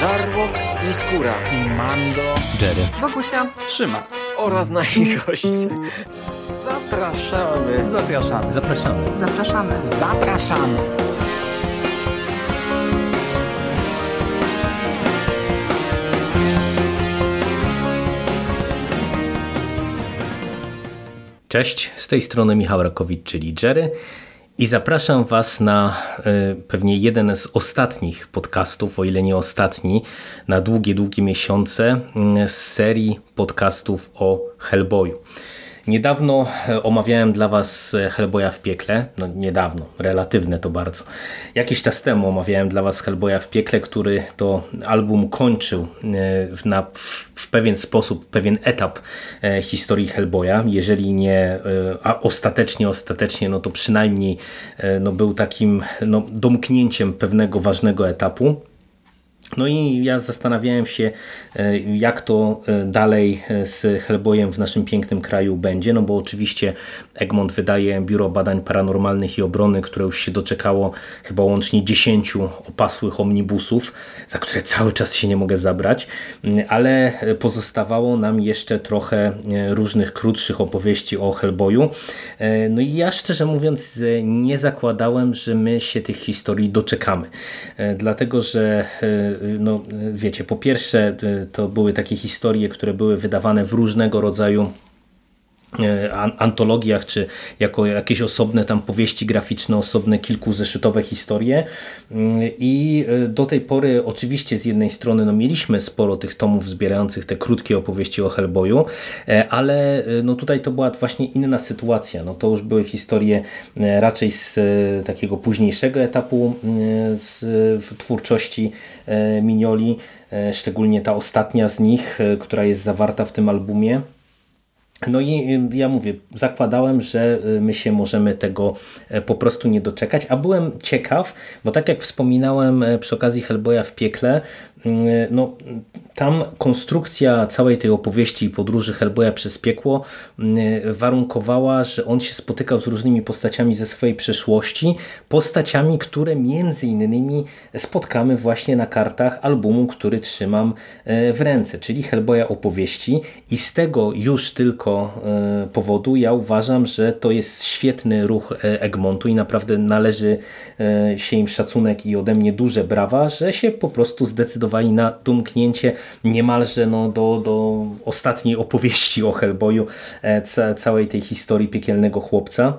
Żarłok i Skóra i Mando, Jerry, Wokusia, Trzyma oraz nasi goście. Zapraszamy. Zapraszamy. Zapraszamy. zapraszamy. zapraszamy. Cześć, z tej strony Michał Rakowicz, czyli Jerry i zapraszam Was na y, pewnie jeden z ostatnich podcastów, o ile nie ostatni, na długie, długie miesiące y, z serii podcastów o Hellboyu. Niedawno e, omawiałem dla Was e, Hellboya w piekle, no niedawno, relatywne to bardzo. Jakiś czas temu omawiałem dla Was Hellboya w piekle, który to album kończył e, na, w, w pewien sposób, pewien etap historii Hellboya. Jeżeli nie a ostatecznie, ostatecznie, no to przynajmniej no był takim no, domknięciem pewnego ważnego etapu. No i ja zastanawiałem się, e, jak to e, dalej e, z Hellboyem w naszym pięknym kraju będzie, no bo oczywiście Egmont wydaje Biuro Badań Paranormalnych i Obrony, które już się doczekało chyba łącznie 10 opasłych omnibusów, za które cały czas się nie mogę zabrać, ale pozostawało nam jeszcze trochę różnych krótszych opowieści o Hellboyu. No i ja szczerze mówiąc nie zakładałem, że my się tych historii doczekamy, dlatego że no wiecie, po pierwsze to były takie historie, które były wydawane w różnego rodzaju antologiach, czy jako jakieś osobne tam powieści graficzne, osobne kilkuzeszytowe historie mm, i e, do tej pory oczywiście z jednej strony no, mieliśmy sporo tych tomów zbierających te krótkie opowieści o Hellboyu, e, ale no, tutaj to była właśnie inna sytuacja. No, to już były historie raczej z takiego późniejszego etapu z, w twórczości Minioli, szczególnie ta ostatnia z nich, która jest zawarta w tym albumie. No i ja mówię, zakładałem, że y, my się możemy tego e, po prostu nie doczekać, a byłem ciekaw, bo tak jak wspominałem e, przy okazji Hellboya w piekle, no, tam konstrukcja całej tej opowieści i podróży Hellboya przez piekło mm, warunkowała, że on się spotykał z różnymi postaciami ze swojej przeszłości, postaciami, które między innymi spotkamy właśnie na kartach albumu, który trzymam e, w ręce, czyli Hellboya opowieści. I z tego już tylko e, powodu ja uważam, że to jest świetny ruch e, Egmontu i naprawdę należy się im szacunek i ode mnie duże brawa, że się po prostu zdecydowali zdecydowali na domknięcie niemalże no, do, do ostatniej opowieści o Hellboyu, e, całej tej historii piekielnego chłopca.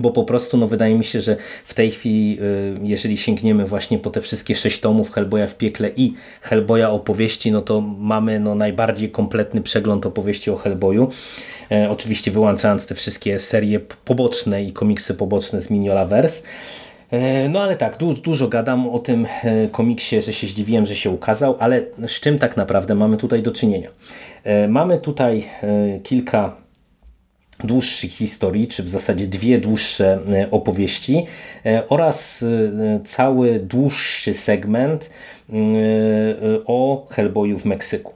Bo po prostu no, wydaje mi się, że w tej chwili, y, jeżeli sięgniemy właśnie po te wszystkie sześć tomów Hellboya w piekle i Hellboya opowieści, no to mamy no, najbardziej kompletny przegląd opowieści o Hellboyu. E, oczywiście wyłączając te wszystkie serie poboczne i komiksy poboczne z Mignolaverse. E, no ale tak, dużo, dużo gadam o tym e, komiksie, że się zdziwiłem, że się ukazał, ale z czym tak naprawdę mamy tutaj do czynienia? E, mamy tutaj kilka dłuższych historii, czy w zasadzie dwie dłuższe opowieści oraz cały dłuższy segment o Hellboyu w Meksyku.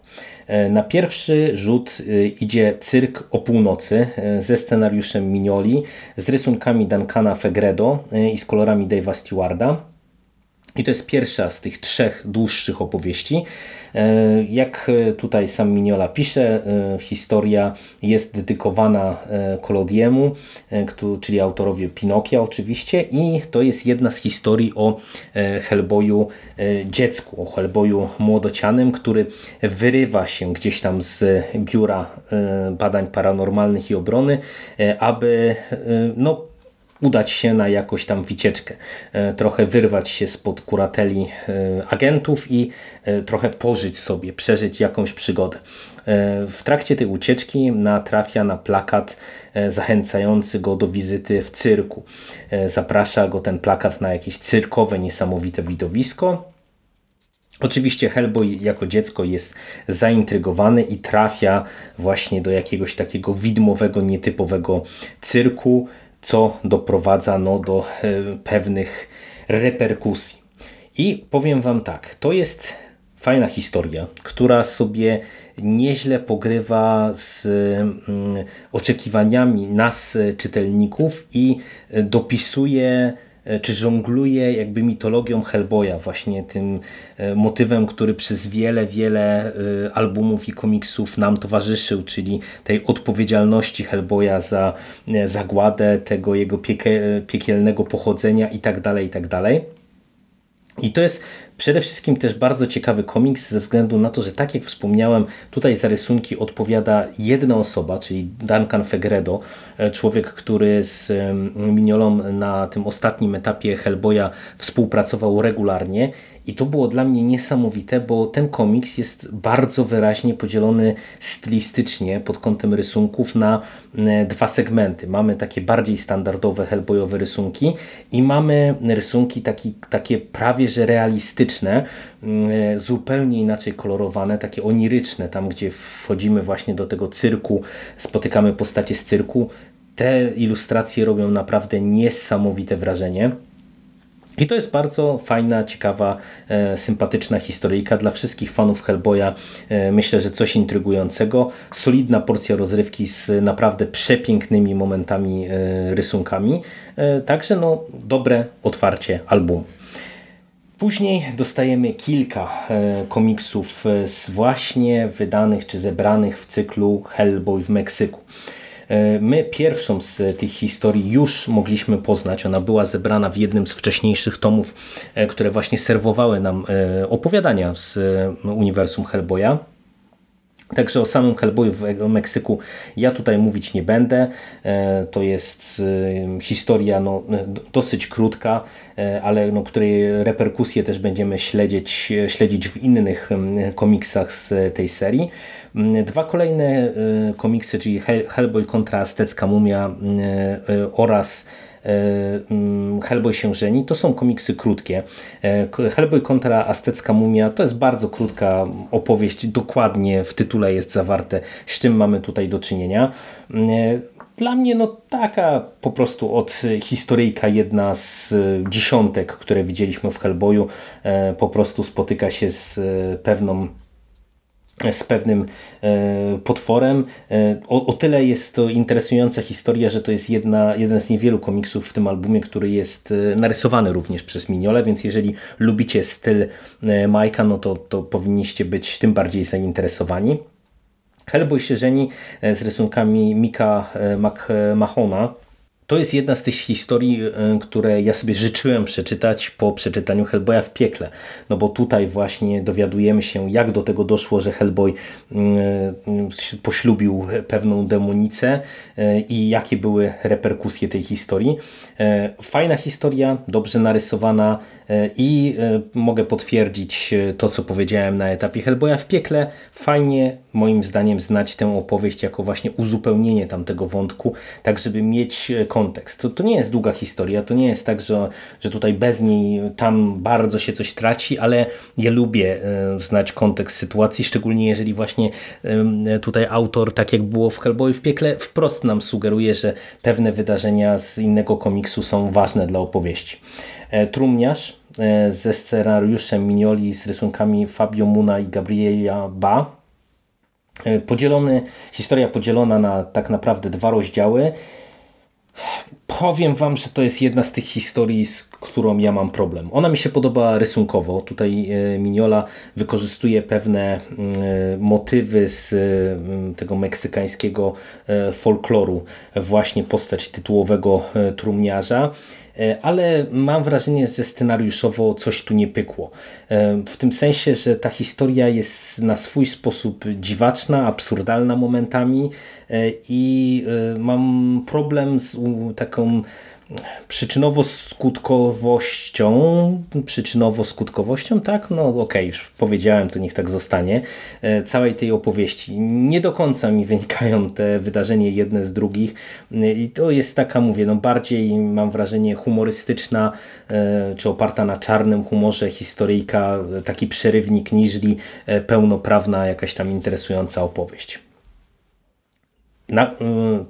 E, na pierwszy rzut e, idzie Cyrk o północy e, ze scenariuszem Mignoli, z rysunkami Duncana Fegredo i z kolorami Dave'a Stewarda. I to jest pierwsza z tych trzech dłuższych opowieści. E, jak tutaj sam Mignola pisze, e, historia jest dedykowana Kolodiemu, e, czyli autorowi Pinokia oczywiście i to jest jedna z historii o Hellboyu dziecku, o Hellboyu młodocianym, który wyrywa się gdzieś tam z biura badań paranormalnych i obrony, aby no, udać się na jakąś tam wycieczkę, e, trochę wyrwać się spod kurateli e, agentów i e, trochę pożyć sobie, przeżyć jakąś przygodę. W trakcie tej ucieczki natrafia na plakat zachęcający go do wizyty w cyrku. Zaprasza go ten plakat na jakieś cyrkowe, niesamowite widowisko. Oczywiście Hellboy jako dziecko jest zaintrygowany i trafia właśnie do jakiegoś takiego widmowego, nietypowego cyrku, co doprowadza no, do e, pewnych reperkusji. I powiem Wam tak, to jest fajna historia, która sobie nieźle pogrywa z mm, oczekiwaniami nas, czytelników i dopisuje E, czy żongluje jakby mitologią Hellboya, właśnie tym e, motywem, który przez wiele, wiele e, albumów i komiksów nam towarzyszył, czyli tej odpowiedzialności Hellboya za zagładę, tego jego piekielnego pochodzenia itd., tak itd. Tak I to jest Przede wszystkim też bardzo ciekawy komiks ze względu na to, że tak jak wspomniałem, tutaj za rysunki odpowiada jedna osoba, czyli Duncan Fegredo, e, człowiek, który z Mignolą na tym ostatnim etapie Hellboya współpracował regularnie i to było dla mnie niesamowite, bo ten komiks jest bardzo wyraźnie podzielony stylistycznie pod kątem rysunków na e, dwa segmenty. Mamy takie bardziej standardowe Hellboyowe rysunki i mamy rysunki taki, takie prawie że realistyczne, e, zupełnie inaczej kolorowane, takie oniryczne, tam gdzie wchodzimy właśnie do tego cyrku, spotykamy postacie z cyrku. Te ilustracje robią naprawdę niesamowite wrażenie. I to jest bardzo fajna, ciekawa, e, sympatyczna historyjka dla wszystkich fanów Hellboya. E, myślę, że coś intrygującego. Solidna porcja rozrywki z naprawdę przepięknymi momentami, e, rysunkami. Także no, dobre otwarcie albumu. Później dostajemy kilka komiksów z właśnie wydanych czy zebranych w cyklu Hellboy w Meksyku. E, my pierwszą z tych historii już mogliśmy poznać. Ona była zebrana w jednym z wcześniejszych tomów, e, które właśnie serwowały nam e, opowiadania z uniwersum Hellboya. Także o samym Hellboyu w Meksyku ja tutaj mówić nie będę. To jest historia no, dosyć krótka, ale no, której reperkusje też będziemy śledzić, śledzić w innych komiksach z tej serii. Dwa kolejne komiksy, czyli Hellboy kontra Aztecka Mumia oraz Hellboy się żeni, to są komiksy krótkie. Hellboy kontra Aztecka Mumia to jest bardzo krótka opowieść, dokładnie w tytule jest zawarte, z czym mamy tutaj do czynienia. Dla mnie no taka po prostu od historyjka jedna z dziesiątek, które widzieliśmy w Hellboyu, po prostu spotyka się z pewną z pewnym e, potworem. E, o, o, tyle jest to interesująca historia, że to jest jedna, jeden z niewielu komiksów w tym albumie, który jest e, narysowany również przez Mignole, więc jeżeli lubicie styl Majka, no to, to powinniście być tym bardziej zainteresowani. Hellboy się żeni z rysunkami Mika McMahona, to jest jedna z tych historii, e, które ja sobie życzyłem przeczytać po przeczytaniu Hellboya w piekle. No bo tutaj właśnie dowiadujemy się, jak do tego doszło, że Hellboy mm, e, poślubił pewną demonicę e, i jakie były reperkusje tej historii. Fajna historia, dobrze narysowana i mogę potwierdzić to, co powiedziałem na etapie Hellboya w piekle. Fajnie, moim zdaniem, znać tę opowieść jako właśnie uzupełnienie tamtego wątku, tak żeby mieć kontekst. To, to nie jest długa historia, to nie jest tak, że, że tutaj bez niej tam bardzo się coś traci, ale ja lubię e, znać kontekst sytuacji, szczególnie jeżeli właśnie tutaj autor, tak jak było w Hellboy w piekle, wprost nam sugeruje, że pewne wydarzenia z innego komiksu są ważne dla opowieści. E, Trumniarz e, ze scenariuszem Minioli z rysunkami Fabio Muna i Gabriela Ba. Podzielony, historia podzielona na tak naprawdę dwa rozdziały. Powiem Wam, że to jest jedna z tych historii, z którą ja mam problem. Ona mi się podoba rysunkowo. Tutaj e, Miniola wykorzystuje pewne mm, e, motywy z tego meksykańskiego e, folkloru, właśnie postać tytułowego trumniarza E, ale mam wrażenie, że scenariuszowo coś tu nie pykło. E, w tym sensie, że ta historia jest na swój sposób dziwaczna, absurdalna momentami e, i mam problem z taką przyczynowo-skutkowością, przyczynowo-skutkowością, tak? No okej, okay, już powiedziałem, to niech tak zostanie, e, całej tej opowieści. Nie do końca mi wynikają te wydarzenia jedne z drugich e, i to jest taka, mówię, no bardziej mam wrażenie humorystyczna, e, czy oparta na czarnym humorze historyjka, taki przerywnik, niżli pełnoprawna jakaś tam interesująca opowieść. Na, y,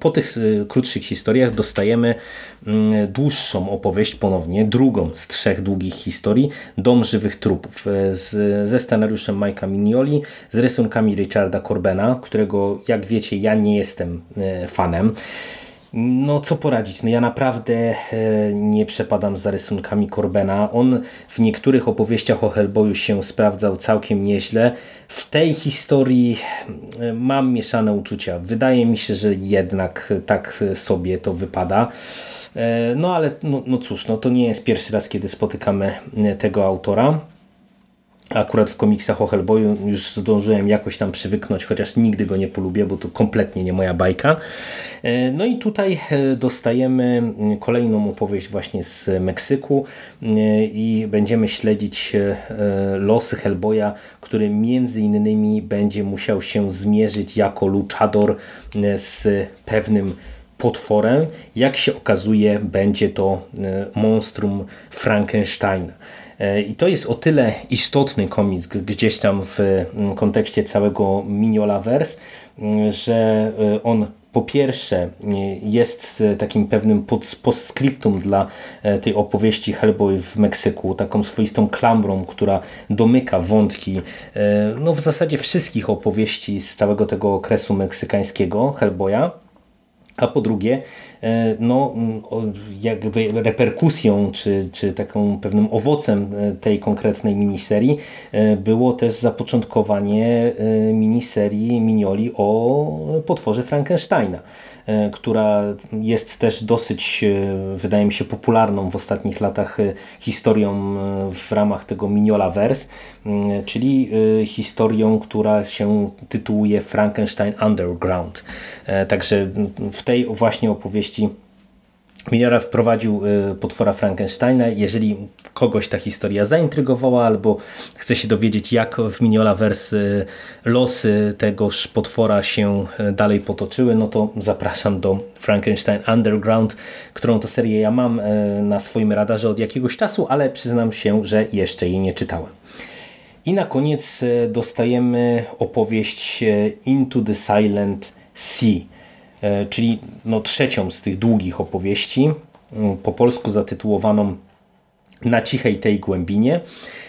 po tych y, krótszych historiach dostajemy y, dłuższą opowieść ponownie, drugą z trzech długich historii, Dom żywych trupów, z, ze scenariuszem Majka Mignoli, z rysunkami Richarda Corbena, którego jak wiecie ja nie jestem fanem. No co poradzić, no ja naprawdę e, nie przepadam za rysunkami Corbena. On w niektórych opowieściach o Hellboyu się sprawdzał całkiem nieźle. W tej historii e, mam mieszane uczucia. Wydaje mi się, że jednak tak sobie to wypada. E, no ale no, no cóż, no to nie jest pierwszy raz, kiedy spotykamy tego autora. Akurat w komiksach o Hellboyu już zdążyłem jakoś tam przywyknąć, chociaż nigdy go nie polubię, bo to kompletnie nie moja bajka. E, no i tutaj e, dostajemy kolejną opowieść właśnie z Meksyku e, i będziemy śledzić losy Hellboya, który między innymi będzie musiał się zmierzyć jako luchador z pewnym potworem. Jak się okazuje, będzie to monstrum Frankensteina. E, I to jest o tyle istotny komiks gdzieś tam w mm, kontekście całego Mignolaverse, mm, że e, on po pierwsze jest takim pewnym postscriptum dla e, tej opowieści Hellboy w Meksyku, taką swoistą klamrą, która domyka wątki no w zasadzie wszystkich opowieści z całego tego okresu meksykańskiego Hellboya. A po drugie, e, no, jakby reperkusją, czy, czy taką pewnym owocem e, tej konkretnej miniserii e, było też zapoczątkowanie miniserii Minioli o potworze Frankensteina. Która jest też dosyć, wydaje mi się, popularną w ostatnich latach historią w ramach tego Mignola Verse, czyli historią, która się tytułuje Frankenstein Underground. Także w tej właśnie opowieści Miniora wprowadził y, potwora Frankensteina. Jeżeli kogoś ta historia zaintrygowała albo chce się dowiedzieć jak w Miniolaverse y, losy tegoż potwora się y, dalej potoczyły, no to zapraszam do Frankenstein Underground, którą to serię ja mam na swoim radarze od jakiegoś czasu, ale przyznam się, że jeszcze jej nie czytałem. I na koniec dostajemy opowieść Into the Silent Sea czyli no trzecią z tych długich opowieści, po polsku zatytułowaną Na cichej tej głębinie.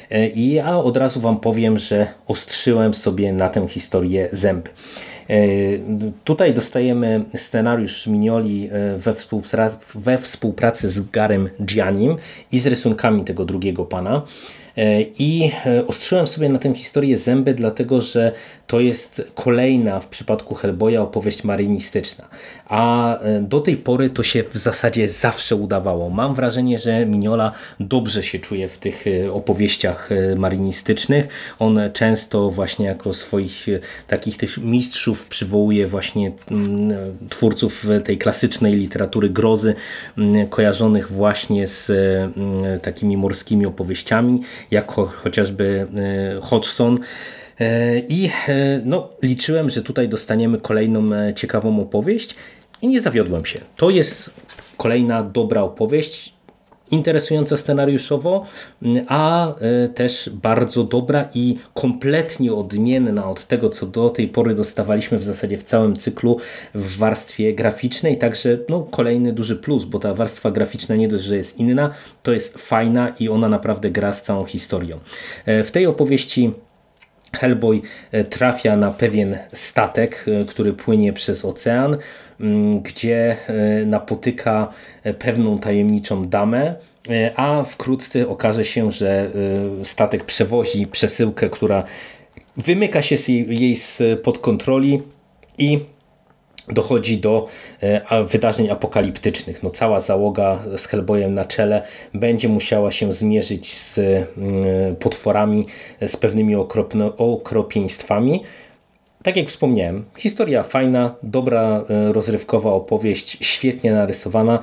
E, I ja od razu Wam powiem, że ostrzyłem sobie na tę historię zęby. E, tutaj dostajemy scenariusz Minioli we, współpracy, we współpracy z Garem Gianim i z rysunkami tego drugiego pana. E, I e, ostrzyłem sobie na tę historię zęby, dlatego że to jest kolejna w przypadku Hellboya opowieść marynistyczna. A e, do tej pory to się w zasadzie zawsze udawało. Mam wrażenie, że Mignola dobrze się czuje w tych opowieściach marynistycznych. On często właśnie jako swoich takich też mistrzów przywołuje właśnie mm, twórców tej klasycznej literatury grozy, mm, kojarzonych właśnie z mm, takimi morskimi opowieściami jak chociażby e, Hodgson. E, I e, no, liczyłem, że tutaj dostaniemy kolejną ciekawą opowieść i nie zawiodłem się. To jest kolejna dobra opowieść, interesująca scenariuszowo, a też bardzo dobra i kompletnie odmienna od tego, co do tej pory dostawaliśmy w zasadzie w całym cyklu w warstwie graficznej. Także no, kolejny duży plus, bo ta warstwa graficzna nie dość, że jest inna, to jest fajna i ona naprawdę gra z całą historią. E, w tej opowieści Hellboy e, trafia na pewien statek, e, który płynie przez ocean, gdzie napotyka pewną tajemniczą damę, a wkrótce okaże się, że statek przewozi przesyłkę, która wymyka się jej pod kontroli i dochodzi do e, wydarzeń apokaliptycznych. No, cała załoga z Hellboyem na czele będzie musiała się zmierzyć z mm, potworami, z pewnymi okropieństwami. Tak jak wspomniałem, historia fajna, dobra, e, rozrywkowa opowieść, świetnie narysowana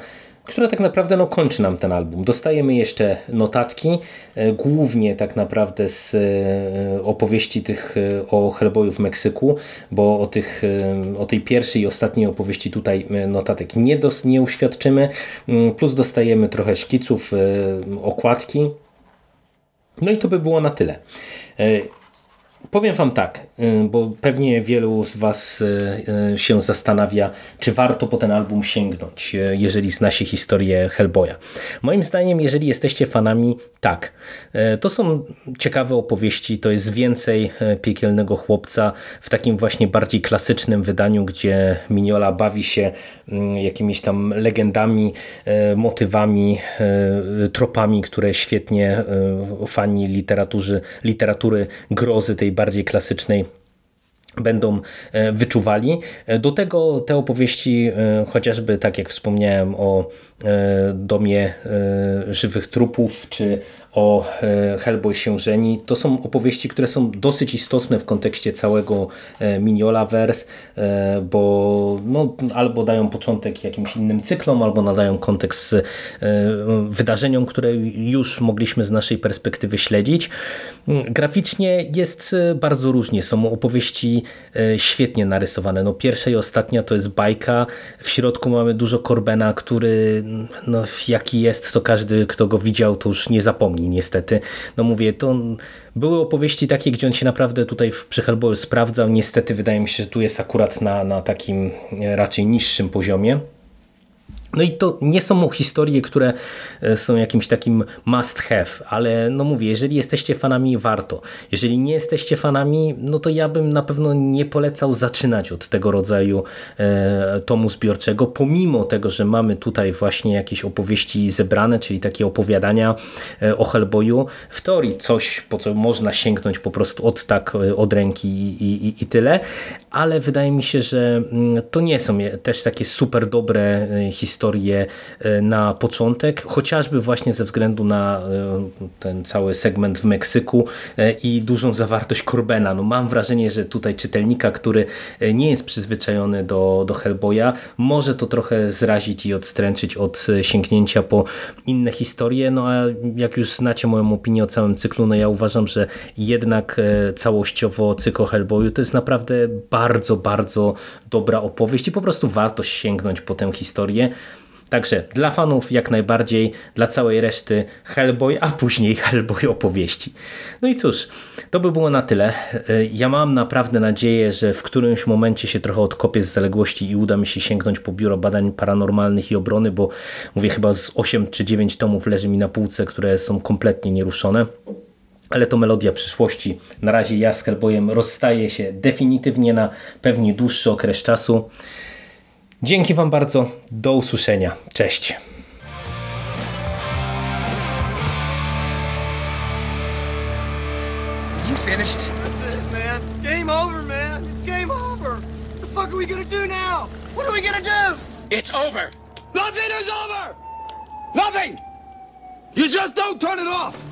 która tak naprawdę no, kończy nam ten album. Dostajemy jeszcze notatki, e, głównie tak naprawdę z e, opowieści tych o Hellboyu w Meksyku, bo o, tych, o tej pierwszej i ostatniej opowieści tutaj notatek nie, dos, nie uświadczymy, mm, plus dostajemy trochę szkiców, okładki. No i to by było na tyle. Powiem Wam tak, y, bo pewnie wielu z Was y, y, się zastanawia, czy warto po ten album sięgnąć, jeżeli zna się historię Hellboya. Moim zdaniem, jeżeli jesteście fanami, tak. To są ciekawe opowieści, to jest więcej piekielnego chłopca w takim właśnie bardziej klasycznym wydaniu, gdzie Miniola bawi się mm, jakimiś tam legendami, motywami, tropami, które świetnie fani literatury, literatury grozy tej bardziej klasycznej będą e, wyczuwali. E, do tego te opowieści, e, chociażby tak jak wspomniałem o domie żywych trupów, czy o e, Hellboy się żeni. To są opowieści, które są dosyć istotne w kontekście całego e, Miniolaverse, e, bo no, albo dają początek jakimś innym cyklom, albo nadają kontekst wydarzeniom, które już mogliśmy z naszej perspektywy śledzić. Graficznie jest bardzo różnie. Są opowieści świetnie narysowane. No, pierwsza i ostatnia to jest bajka. W środku mamy dużo Corbena, który no, jaki jest, to każdy, kto go widział, to już nie zapomni niestety. No mówię, to były opowieści takie, gdzie on się naprawdę tutaj w Hellboyu sprawdzał. Niestety wydaje mi się, że tu jest akurat na, na takim raczej niższym poziomie. No i to nie są historie, które e, są jakimś takim must have, ale no mówię, jeżeli jesteście fanami, warto. Jeżeli nie jesteście fanami, no to ja bym na pewno nie polecał zaczynać od tego rodzaju e, tomu zbiorczego, pomimo tego, że mamy tutaj właśnie jakieś opowieści zebrane, czyli takie opowiadania e, o Hellboyu. W teorii coś, po co można sięgnąć po prostu od tak, od ręki i, i, i tyle, ale wydaje mi się, że mm, to nie są też takie super dobre historie historię e, na początek, chociażby właśnie ze względu na e, ten cały segment w Meksyku e, i dużą zawartość Corbena. No mam wrażenie, że tutaj czytelnika, który nie jest przyzwyczajony do, do Hellboya, może to trochę zrazić i odstręczyć od sięgnięcia po inne historie. No a jak już znacie moją opinię o całym cyklu, no ja uważam, że jednak całościowo cykl Hellboyu to jest naprawdę bardzo, bardzo dobra opowieść i po prostu warto sięgnąć po tę historię. Także dla fanów jak najbardziej, dla całej reszty Hellboy, a później Hellboy opowieści. No i cóż, to by było na tyle. Ja mam naprawdę nadzieję, że w którymś momencie się trochę odkopię z zaległości i uda mi się sięgnąć po Biuro Badań Paranormalnych i Obrony, bo mówię chyba z 8 czy 9 tomów leży mi na półce, które są kompletnie nieruszone. Ale to melodia przyszłości. Na razie ja z Hellboyem rozstaję się definitywnie na pewnie dłuższy okres czasu. Dzięki Wam bardzo. Do usłyszenia. Cześć. You finished? That's it, man. game over, man. It's game over. What the fuck are we gonna do now? What are we gonna do? It's over. Nothing is over. Nothing. You just don't turn it off.